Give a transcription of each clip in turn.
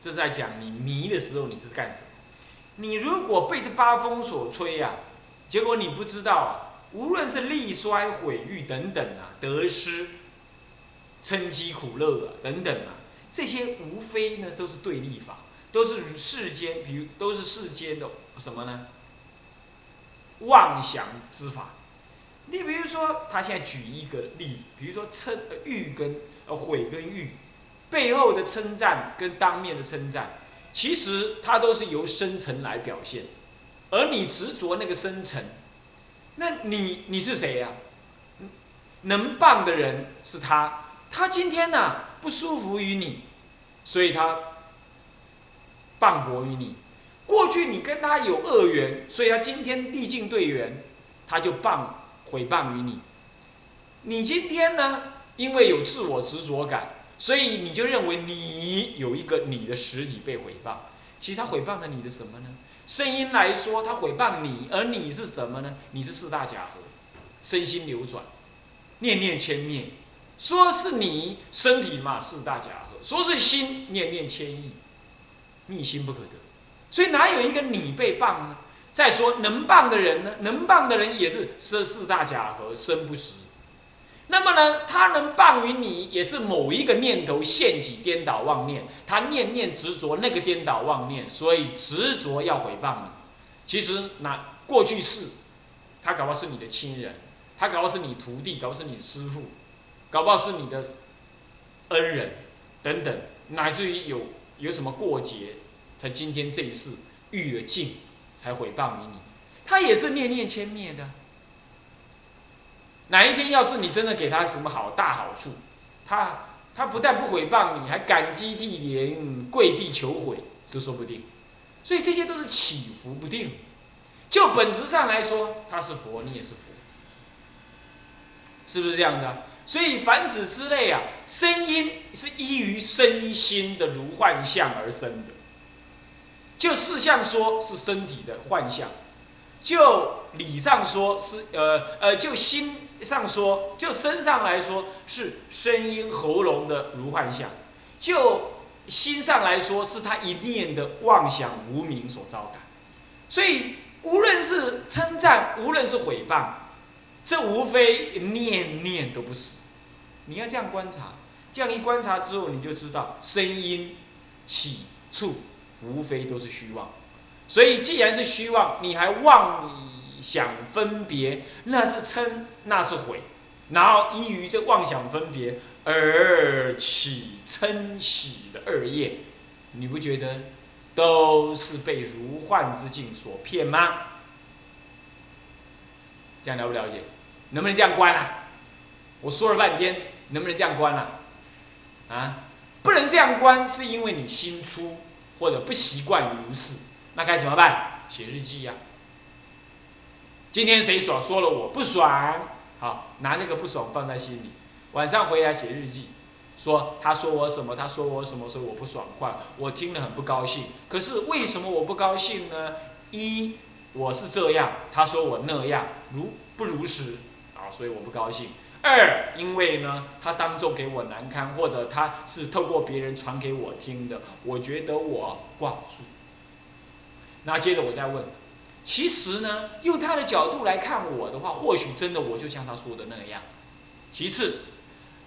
这是在讲你迷的时候你是干什么？你如果被这八风所吹啊，结果你不知道啊，无论是利衰毁誉等等啊，得失、嗔饥苦乐啊等等啊，这些无非呢都是对立法，都是世间，比如都是世间的什么呢？妄想之法。你比如说，他现在举一个例子，比如说称誉跟呃毁跟誉背后的称赞跟当面的称赞。其实它都是由深层来表现，而你执着那个深层，那你你是谁呀？能棒的人是他，他今天呢不舒服于你，所以他棒薄于你。过去你跟他有恶缘，所以他今天历尽对缘，他就棒毁谤于你。你今天呢，因为有自我执着感。所以你就认为你有一个你的实体被毁谤，其实他毁谤了你的什么呢？声音来说，他毁谤你，而你是什么呢？你是四大假合，身心流转，念念千灭。说是你身体嘛，四大假合；说是心，念念千亿，密心不可得。所以哪有一个你被谤呢？再说能谤的人呢？能谤的人也是是四大假合，身不实。那么呢，他能谤于你，也是某一个念头现起颠倒妄念，他念念执着那个颠倒妄念，所以执着要毁谤你。其实那过去式，他搞不好是你的亲人，他搞不好是你徒弟，搞不好是你师傅，搞不好是你的恩人等等，乃至于有有什么过节，才今天这一世遇了境，才毁谤于你，他也是念念牵灭的。哪一天要是你真的给他什么好大好处，他他不但不毁谤你，还感激涕零，跪地求悔，这说不定。所以这些都是起伏不定。就本质上来说，他是佛，你也是佛，是不是这样的？所以凡此之类啊，声音是依于身心的如幻象而生的。就事相说，是身体的幻象；就理上说，是呃呃，就心。上说，就身上来说是声音喉咙的如幻象；就心上来说，是他一念的妄想无名所招感。所以，无论是称赞，无论是毁谤，这无非念念都不死。你要这样观察，这样一观察之后，你就知道声音起处无非都是虚妄。所以，既然是虚妄，你还妄想分别，那是称，那是悔，然后依于这妄想分别而起嗔喜的恶业，你不觉得都是被如幻之境所骗吗？这样了不了解？能不能这样关啊？我说了半天，能不能这样关啊？啊，不能这样关，是因为你心粗或者不习惯如是，那该怎么办？写日记呀。今天谁爽说了我不爽，好拿那个不爽放在心里，晚上回来写日记，说他说我什么，他说我什么，所以我不爽快，我听了很不高兴。可是为什么我不高兴呢？一我是这样，他说我那样，如不如实啊，所以我不高兴。二因为呢，他当众给我难堪，或者他是透过别人传给我听的，我觉得我挂不住。那接着我再问。其实呢，用他的角度来看我的话，或许真的我就像他说的那样。其次，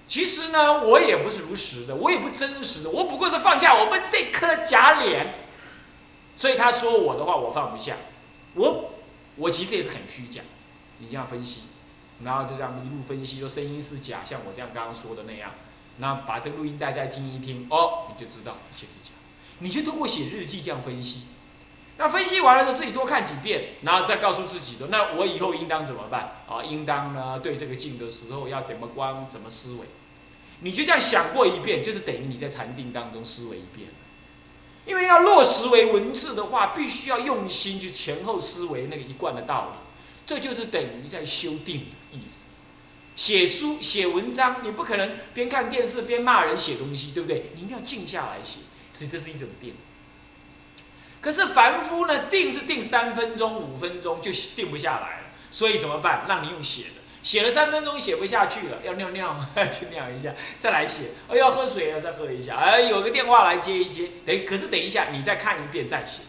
其实呢，我也不是如实的，我也不真实的，我不过是放下我们这颗假脸。所以他说我的话，我放不下。我我其实也是很虚假。你这样分析，然后就这样一路分析，说声音是假，像我这样刚刚说的那样。那把这个录音带再听一听，哦，你就知道一切是假。你就通过写日记这样分析。那分析完了之后，自己多看几遍，然后再告诉自己的，那我以后应当怎么办啊？应当呢，对这个镜的时候要怎么观，怎么思维？你就这样想过一遍，就是等于你在禅定当中思维一遍。因为要落实为文字的话，必须要用心去前后思维那个一贯的道理，这就是等于在修定的意思。写书写文章，你不可能边看电视边骂人写东西，对不对？你一定要静下来写，所以这是一种定。可是凡夫呢，定是定三分钟、五分钟就定不下来了，所以怎么办？让你用写的，写了三分钟写不下去了，要尿尿吗 去尿一下，再来写。哎，要喝水了，再喝一下。哎，有个电话来接一接。等，可是等一下，你再看一遍再写。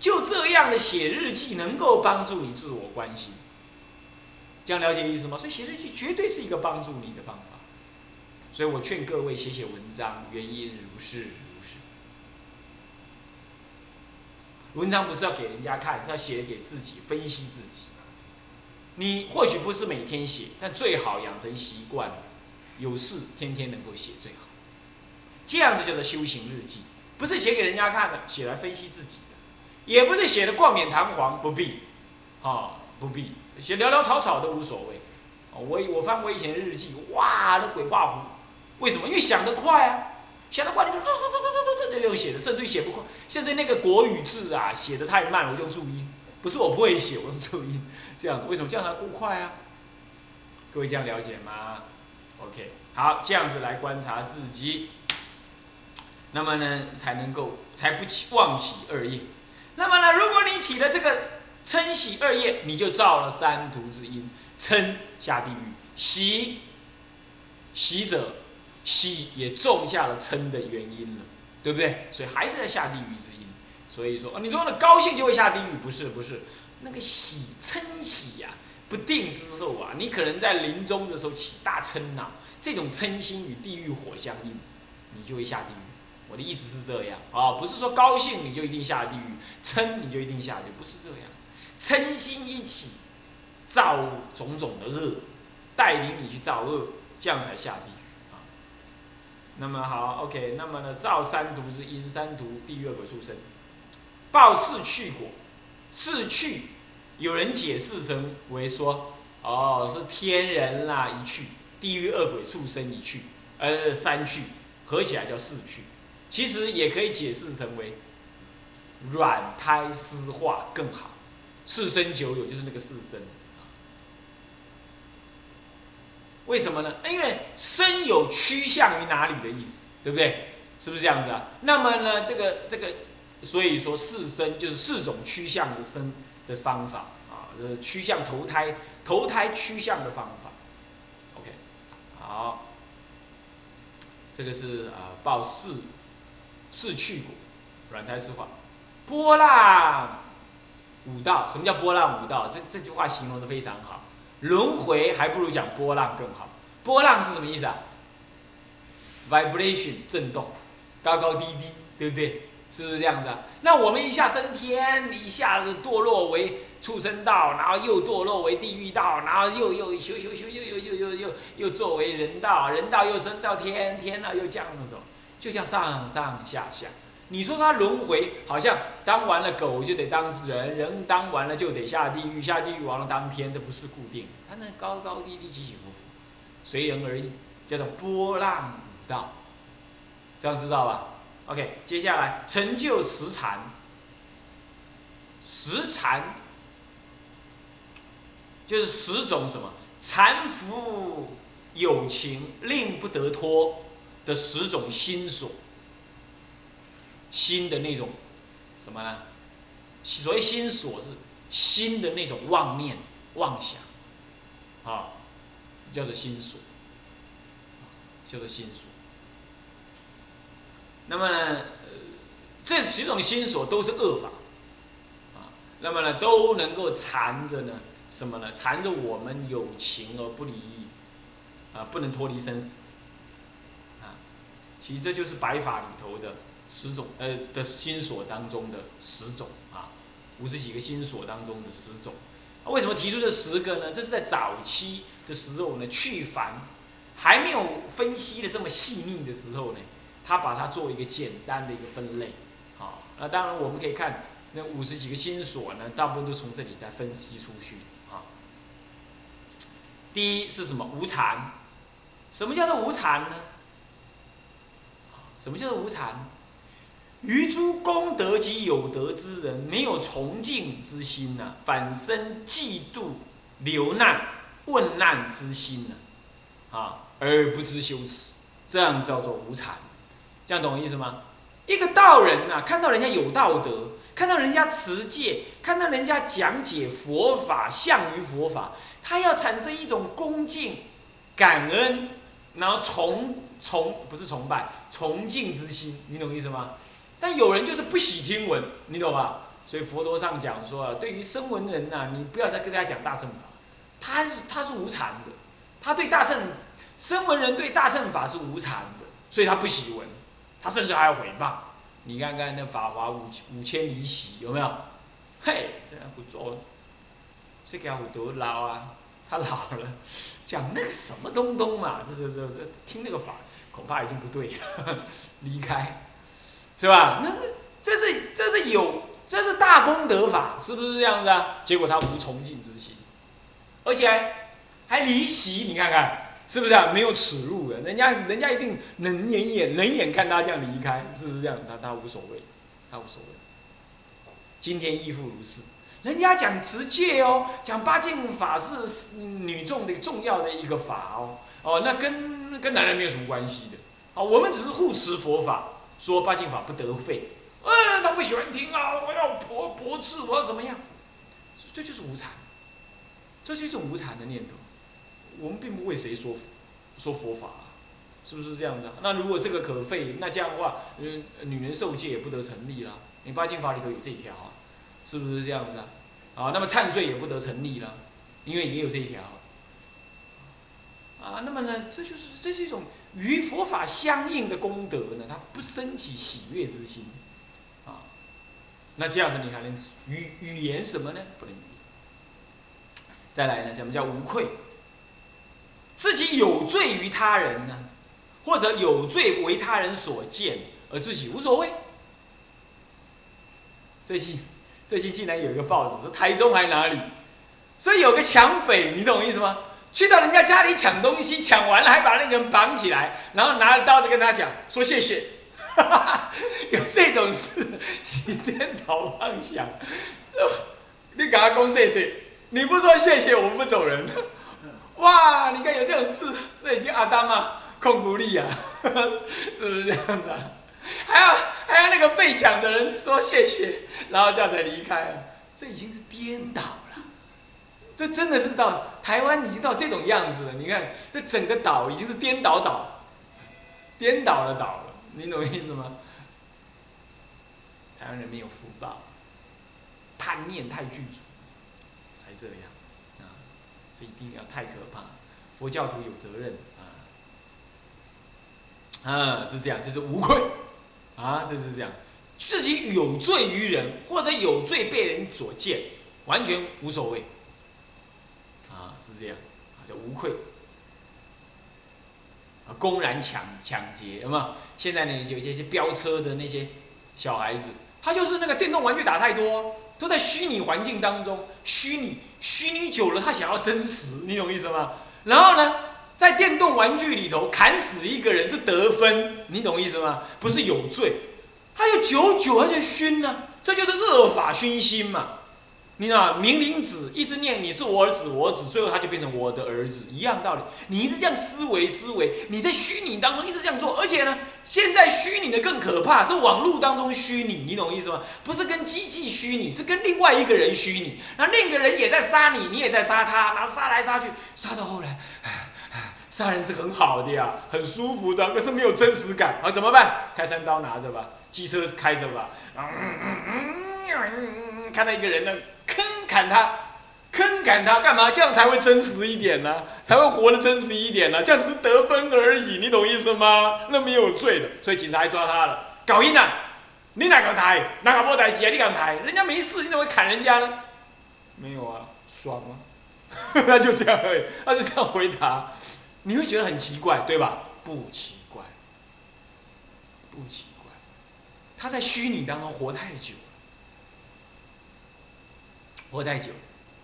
就这样的写日记能够帮助你自我关心。这样了解意思吗？所以写日记绝对是一个帮助你的方法。所以我劝各位写写文章，原因如是如是。文章不是要给人家看，是要写给自己，分析自己。你或许不是每天写，但最好养成习惯，有事天天能够写最好。这样子叫做修行日记，不是写给人家看的，写来分析自己的，也不是写的冠冕堂皇，不必，啊，不必写潦潦草草都无所谓。我我翻过以前的日记，哇，那鬼画符，为什么？因为想得快啊，想得快你就嘟嘟嘟嘟嘟嘟嘟用写的，甚至于写不快。现在那个国语字啊，写的太慢，我用注音。不是我不会写，我用注音，这样为什么这样才够快啊？各位这样了解吗？OK，好，这样子来观察自己，那么呢才能够才不起妄起二业。那么呢，如果你起了这个嗔喜二业，你就造了三途之因，嗔下地狱，喜喜者喜也种下了嗔的原因了，对不对？所以还是在下地狱之因。所以说，你说那高兴就会下地狱？不是，不是，那个喜嗔喜呀，不定之后啊，你可能在临终的时候起大嗔恼，这种嗔心与地狱火相应，你就会下地狱。我的意思是这样啊，不是说高兴你就一定下地狱，嗔你就一定下地狱，不是这样。嗔心一起，造种种的恶，带领你去造恶，这样才下地狱。那么好，OK，那么呢，造三毒之因，三毒地狱恶鬼畜生。报四去果，四去，有人解释成为说，哦，是天人啦一去，地狱恶鬼畜生一去，呃，三去合起来叫四去。其实也可以解释成为软胎湿化更好，四生九有就是那个四生。为什么呢？因为生有趋向于哪里的意思，对不对？是不是这样子啊？那么呢，这个这个。所以说四生就是四种趋向的生的方法啊，这趋向投胎投胎趋向的方法。OK，好，这个是啊报四四去果，软胎四化，波浪五道。什么叫波浪五道？这这句话形容的非常好。轮回还不如讲波浪更好。波浪是什么意思啊？Vibration 震动，高高低低，对不对？是不是这样子啊？那我们一下升天，一下子堕落为畜生道，然后又堕落为地狱道，然后又又修修修，又又又又又又作为人道，人道又升到天，天了又降什么，就叫上上下下。你说他轮回，好像当完了狗就得当人，人当完了就得下地狱，下地狱完了当天，这不是固定，它那高高低低，起起伏伏，随人而异，叫做波浪五道，这样知道吧？OK，接下来成就十禅。十禅就是十种什么禅服有情令不得脱的十种心所，心的那种什么呢？所谓心所是心的那种妄念妄想，啊，叫做心所，叫做心所。那么呢，这几种心所都是恶法，啊，那么呢都能够缠着呢什么呢？缠着我们有情而不离，啊，不能脱离生死，啊，其实这就是白法里头的十种呃的心所当中的十种啊，五十几个心所当中的十种。为什么提出这十个呢？这是在早期的时候呢，去烦还没有分析的这么细腻的时候呢。他把它作为一个简单的一个分类，好，那当然我们可以看那五十几个心所呢，大部分都从这里再分析出去，啊。第一是什么？无常。什么叫做无常呢？什么叫做无常？于诸功德及有德之人，没有崇敬之心呢，反生嫉妒、流难、问难之心呢，啊，而不知羞耻，这样叫做无常。这样懂意思吗？一个道人呐，看到人家有道德，看到人家持戒，看到人家讲解佛法，向于佛法，他要产生一种恭敬、感恩，然后崇崇不是崇拜，崇敬之心，你懂意思吗？但有人就是不喜听闻，你懂吧？所以佛陀上讲说啊，对于声闻人呐，你不要再跟大家讲大乘法，他是他是无禅的，他对大乘声闻人对大乘法是无禅的，所以他不喜闻，他甚至还要毁谤。你看看那法华五五千里喜有没有？嘿，这样会做，这个有多老啊，他老了，讲那个什么东东嘛，这这这这听那个法恐怕已经不对了，离开，是吧？那这是这是有。这是大功德法，是不是这样子啊？结果他无崇敬之心，而且还离席，你看看是不是啊？没有耻辱的，人家人家一定冷眼眼冷眼看他这样离开，是不是这样？他他无所谓，他无所谓。今天亦复如是，人家讲持戒哦，讲八敬法是女众的重要的一个法哦，哦，那跟跟男人没有什么关系的，哦，我们只是护持佛法，说八敬法不得废。嗯，他不喜欢听啊！我要驳驳斥，我要怎么样？这就是无常，这是一种无常的念头。我们并不为谁说说佛法，是不是这样子？那如果这个可废，那这样的话，嗯，女人受戒也不得成立了。你八经法里头有这一条，是不是这样子啊？啊，那么忏罪也不得成立了，因为也有这一条。啊，那么呢，这就是这是一种与佛法相应的功德呢，它不升起喜悦之心。啊那这样子你还能语语言什么呢？不能语言。再来呢？什么叫无愧？自己有罪于他人呢，或者有罪为他人所见，而自己无所谓。最近最近竟然有一个报纸，说台中还哪里，所以有个抢匪，你懂我意思吗？去到人家家里抢东西，抢完了还把那个人绑起来，然后拿着刀子跟他讲说谢谢。有这种事，起颠倒妄想。你赶快讲谢谢，你不说谢谢，我们不走人。哇，你看有这种事，那已经阿当啊，控不力啊，是不是这样子啊？还要还要那个被抢的人说谢谢，然后这样才离开啊？这已经是颠倒，这真的是到台湾已经到这种样子了。你看，这整个岛已经是颠倒岛，颠倒的岛了。你懂意思吗？台湾人没有福报，贪念太具足，才这样啊！这一定要太可怕，佛教徒有责任啊！啊，是这样，就是无愧啊，就是这样，自己有罪于人，或者有罪被人所见，完全无所谓，是这样，叫无愧。啊，公然抢抢劫，有没有？现在呢，有些些飙车的那些小孩子，他就是那个电动玩具打太多，都在虚拟环境当中，虚拟虚拟久了，他想要真实，你懂意思吗？然后呢，在电动玩具里头砍死一个人是得分，你懂意思吗？不是有罪，他有久久他就熏呢，这就是恶法熏心嘛。你知道，明灵子一直念你是我儿子，我儿子，最后他就变成我的儿子，一样道理。你一直这样思维思维，你在虚拟当中一直这样做，而且呢，现在虚拟的更可怕，是网络当中虚拟，你懂意思吗？不是跟机器虚拟，是跟另外一个人虚拟，然后另一个人也在杀你，你也在杀他，然后杀来杀去，杀到后来，杀人是很好的呀，很舒服的，可是没有真实感，啊，怎么办？开山刀拿着吧，机车开着吧，然后嗯嗯嗯看到一个人呢。砍他，坑砍他干嘛？这样才会真实一点呢，才会活得真实一点呢。这样只是得分而已，你懂意思吗？那没有罪的，所以警察还抓他了。搞晕了，你哪敢抬？哪敢不抬？姐，你敢抬？人家没事，你怎么会砍人家呢？没有啊，爽啊！那就这样而已，他就这样回答。你会觉得很奇怪，对吧？不奇怪，不奇怪，他在虚拟当中活太久。活太久，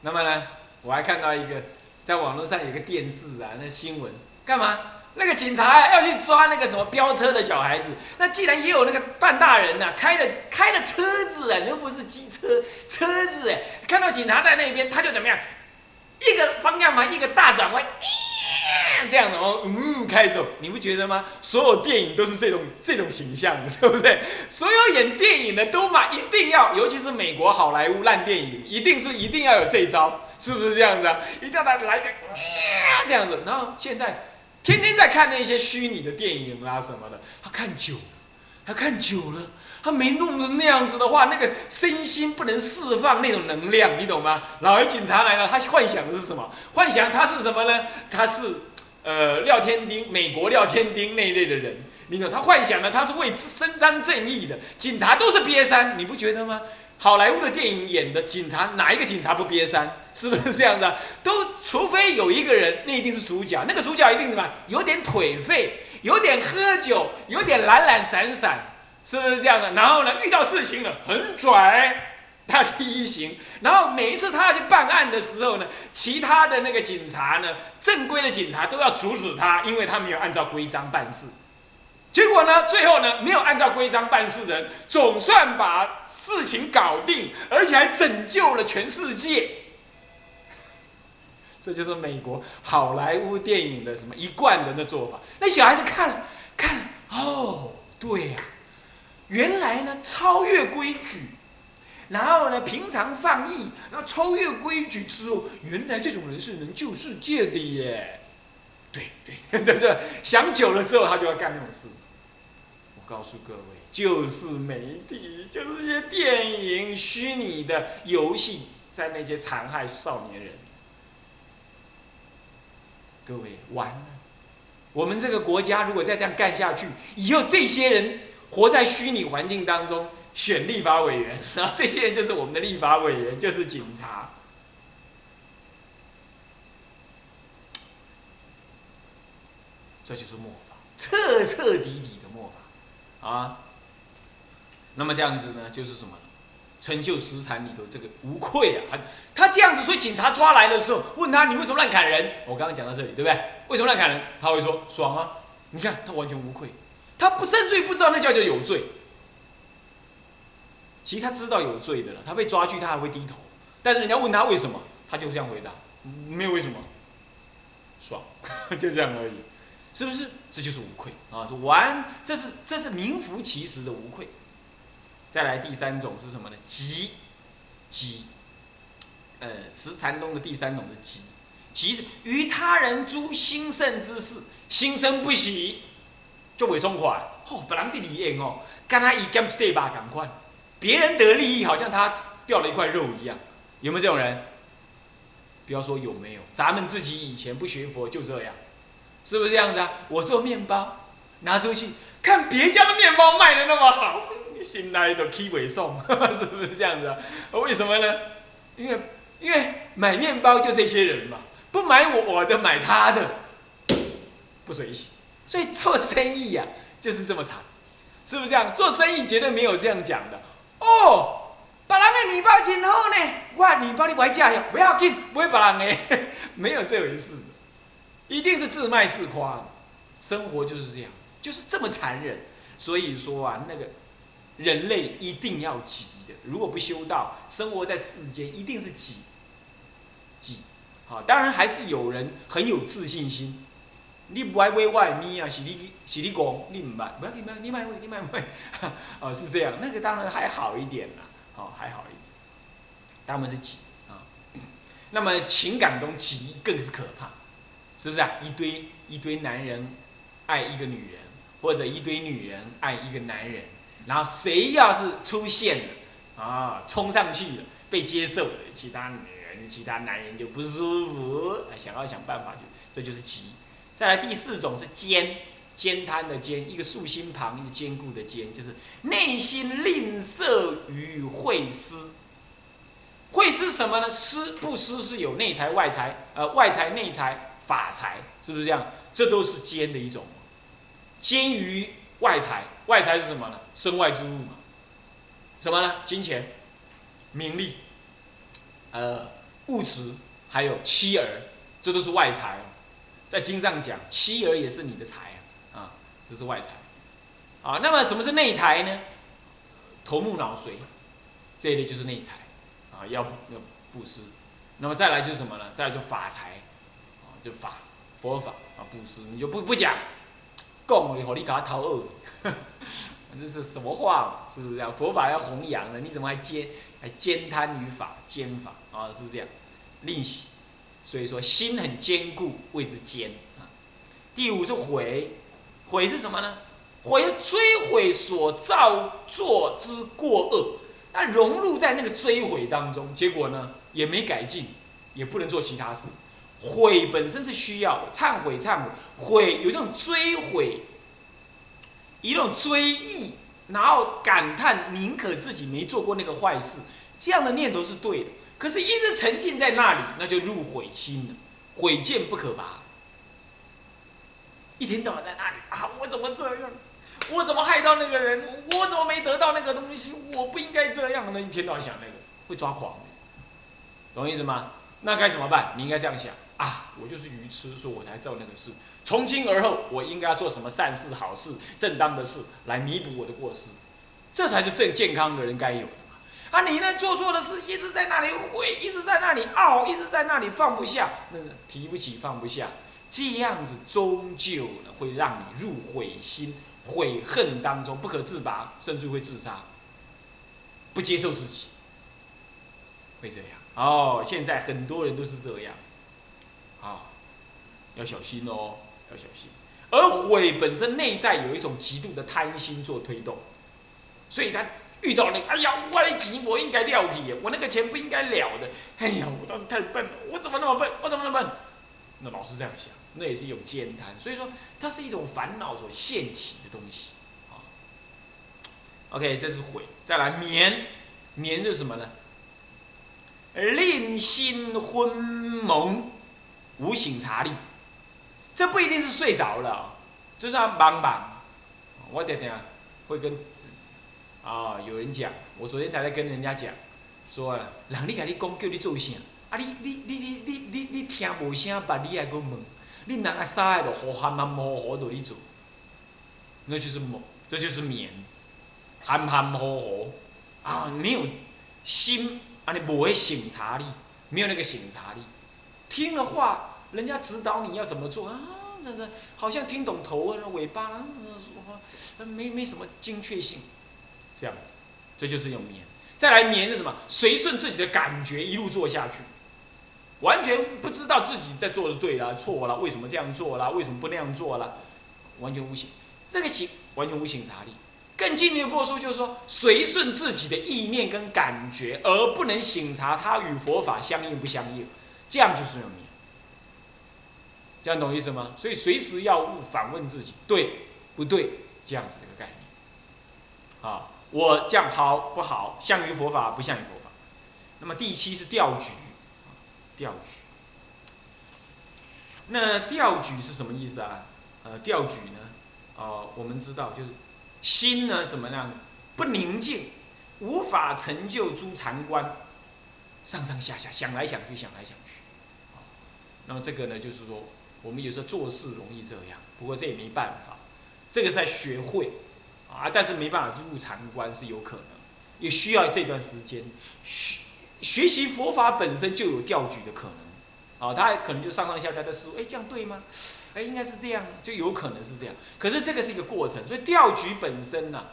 那么呢？我还看到一个，在网络上有个电视啊，那新闻干嘛？那个警察要去抓那个什么飙车的小孩子，那既然也有那个半大人呐，开的开的车子啊，又不是机车，车子哎，看到警察在那边，他就怎么样？一个方向盘，一个大转弯，这样的哦，嗯，开走，你不觉得吗？所有电影都是这种这种形象的，对不对？所有演电影的都嘛一定要，尤其是美国好莱坞烂电影，一定是一定要有这一招，是不是这样子啊？一定要来来个这样子，然后现在天天在看那些虚拟的电影啊什么的，他看久了，他看久了。他没弄成那样子的话，那个身心不能释放那种能量，你懂吗？老爷警察来了，他幻想的是什么？幻想他是什么呢？他是呃廖天丁，美国廖天丁那一类的人，你懂？他幻想的他是为伸张正义的，警察都是瘪三，你不觉得吗？好莱坞的电影演的警察，哪一个警察不瘪三？是不是这样子啊？都除非有一个人，那一定是主角，那个主角一定什么？有点颓废，有点喝酒，有点懒懒散散。是不是这样的？然后呢，遇到事情了很拽，他第一行。然后每一次他要去办案的时候呢，其他的那个警察呢，正规的警察都要阻止他，因为他没有按照规章办事。结果呢，最后呢，没有按照规章办事的人，总算把事情搞定，而且还拯救了全世界。这就是美国好莱坞电影的什么一贯的那做法。那小孩子看了，看，哦，对呀。原来呢，超越规矩，然后呢，平常放逸，然后超越规矩之后，原来这种人是能救世界的耶！对对，这这想久了之后，他就要干那种事。我告诉各位，就是媒体，就是些电影、虚拟的游戏，在那些残害少年人。各位完了，我们这个国家如果再这样干下去，以后这些人。活在虚拟环境当中，选立法委员，然后这些人就是我们的立法委员，就是警察。这就是末法，彻彻底底的末法啊。那么这样子呢，就是什么？成就实产里头这个无愧啊！他他这样子，所以警察抓来的时候，问他你为什么乱砍人？我刚刚讲到这里，对不对？为什么乱砍人？他会说爽啊！你看他完全无愧。他不认罪，不知道那叫做有罪。其实他知道有罪的了，他被抓去，他还会低头。但是人家问他为什么，他就这样回答：没有为什么，爽，就这样而已，是不是？这就是无愧啊！完，这是这是名副其实的无愧。再来第三种是什么呢？急，急，呃，石禅宗的第三种是急，急于他人诸兴盛之事，心生不喜。就未爽快，哦，别人的利益哦，跟他一减一对吧，赶快，别人得利益，好像他掉了一块肉一样，有没有这种人？不要说有没有，咱们自己以前不学佛就这样，是不是这样子啊？我做面包，拿出去看别家的面包卖的那么好，新来的 K 尾送，是不是这样子啊？为什么呢？因为因为买面包就这些人嘛，不买我我的买他的，不随喜。所以做生意呀，就是这么惨，是不是这样？做生意绝对没有这样讲的哦。别人的米包真好呢，我米包你还加油，不要紧，不会别人的，没有这回事，一定是自卖自夸。生活就是这样，就是这么残忍。所以说啊，那个人类一定要急的，如果不修道，生活在世间一定是急，急。好，当然还是有人很有自信心。你不爱买我的米啊？是你是你讲，你唔买，不要紧，买，你买买，你买买，哦，是这样，那个当然还好一点啦，哦，还好一点。他们是急啊，那么情感中急更是可怕，是不是啊？一堆一堆男人爱一个女人，或者一堆女人爱一个男人，然后谁要是出现了啊，冲上去了，被接受了，其他女人、其他男人就不舒服，想要想办法就，这就是急。再来第四种是坚，坚贪的坚，一个竖心旁，一个坚固的坚，就是内心吝啬于会施。会施什么呢？施不施是有内财外财，呃，外财内财法财，是不是这样？这都是坚的一种。坚于外财，外财是什么呢？身外之物嘛。什么呢？金钱、名利、呃，物质，还有妻儿，这都是外财。在经上讲，妻儿也是你的财啊，啊，这是外财，啊，那么什么是内财呢？头目脑髓这一类就是内财，啊，要要布施。那么再来就是什么呢？再来就法财，啊，就法佛法啊，布施你就不不讲，供你好，你搞他逃恶，反正是什么话嘛？是不是这样？佛法要弘扬的，你怎么还兼还兼贪于法，兼法啊？是这样，吝惜，所以说心很坚固，谓之坚啊。第五是毁，毁是什么呢？毁追悔所造作之过恶，那融入在那个追悔当中，结果呢也没改进，也不能做其他事。悔本身是需要忏悔，忏悔，悔有这种追悔，一种追忆，然后感叹宁可自己没做过那个坏事，这样的念头是对的。可是，一直沉浸在那里，那就入悔心了，悔见不可拔。一天到晚在那里啊，我怎么这样？我怎么害到那个人？我怎么没得到那个东西？我不应该这样。那一天到晚想那个，会抓狂的，懂意思吗？那该怎么办？你应该这样想。啊，我就是愚痴，所以我才做那个事。从今而后，我应该要做什么善事、好事、正当的事，来弥补我的过失，这才是正健康的人该有的嘛。啊，你呢做错的事，一直在那里悔，一直在那里懊，一直在那里放不下，那个提不起放不下，这样子终究呢会让你入悔心、悔恨当中不可自拔，甚至会自杀，不接受自己，会这样。哦，现在很多人都是这样。啊，要小心哦，要小心。而悔本身内在有一种极度的贪心做推动，所以他遇到那个，哎呀，我的钱我应该了去，我那个钱不应该了的。哎呀，我当时太笨了，我怎么那么笨？我怎么那么笨？那老是这样想，那也是一种奸贪。所以说，它是一种烦恼所现起的东西。啊，OK，这是悔。再来眠，眠是什么呢？令心昏蒙。无醒察力，这不一定是睡着了，就是茫茫。我点点会跟啊有人讲，我昨天才在跟人家讲，说人你甲你讲叫你做啥，啊你你你你你你你听无声，把你还搁问，你人啊啥个都好含含糊糊都你做，那就是梦，这就是眠，含含糊糊啊没有心啊你无迄醒察力，没有那个醒察力，听了话。人家指导你要怎么做啊？那那好像听懂头啊，尾巴，没没什么精确性，这样子，这就是用眠。再来眠是什么？随顺自己的感觉一路做下去，完全不知道自己在做的对了、错了，为什么这样做啦，为什么不那样做啦，完全无醒。这个醒完全无醒察力。更进一步说，就是说随顺自己的意念跟感觉，而不能醒察它与佛法相应不相应，这样就是用眠。这样懂意思吗？所以随时要反问自己，对不对？这样子的一个概念。啊，我这样好不好？像于佛法，不像于佛法。那么第七是调举，调举。那调举是什么意思啊？呃，调举呢？哦，我们知道就是心呢什么样不宁静，无法成就诸禅观，上上下下想来想去，想来想去。那么这个呢，就是说。我们有时候做事容易这样，不过这也没办法，这个在学会啊，但是没办法进入禅观是有可能，也需要这段时间学学习佛法本身就有调举的可能，啊，他可能就上上下下在思，哎，这样对吗？哎，应该是这样，就有可能是这样。可是这个是一个过程，所以调举本身呢，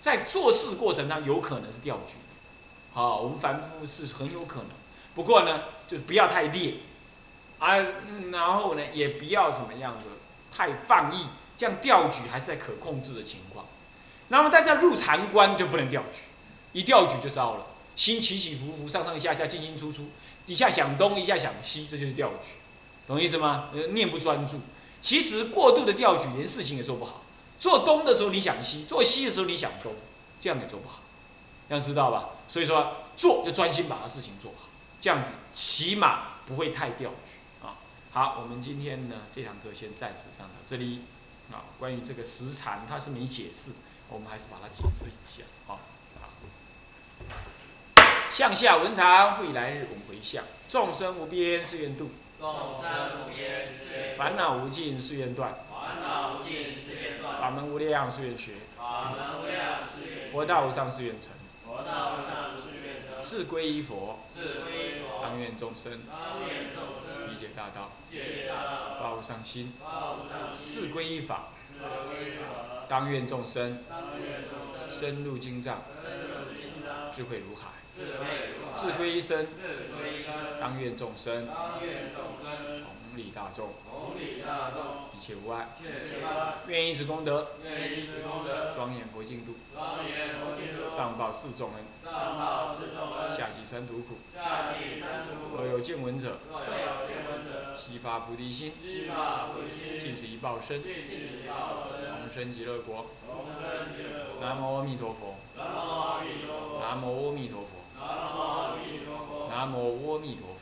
在做事过程当中有可能是调举的，好，我们凡夫是很有可能，不过呢，就不要太烈。啊，然后呢，也不要什么样的太放逸，这样调举还是在可控制的情况。那么，但是入禅观就不能调举，一调举就糟了，心起起伏伏，上上下下，进进出出，底下想东，一下想西，这就是调举，懂意思吗？念不专注，其实过度的调举，连事情也做不好。做东的时候你想西，做西的时候你想东，这样也做不好，这样知道吧？所以说，做要专心把它事情做好，这样子起码不会太调举。好，我们今天呢这堂课先暂时上到这里。啊，关于这个时禅，它是没解释，我们还是把它解释一下。啊，向下文长，复以来日，我们回向。众生无边誓愿度，众生无边誓愿烦恼无尽誓愿断，烦恼无尽誓愿断。法门无量誓愿学，法门无量誓愿学。佛道无上誓愿成，佛道无上誓愿成。是归依佛，是归依佛。当愿众生。当愿众生。界大道，发无上心，自归依法，当愿众生。深入经藏，智慧如海，自归一生，当愿众生。同理大众，一切无碍，愿以此功德。庄严佛净土，上报四重恩，下济三途苦。若有见闻者，悉发菩提心，尽此一报身，同生极乐国。南无阿弥陀佛。南无阿弥陀佛。南无阿弥陀佛。南无阿弥陀佛。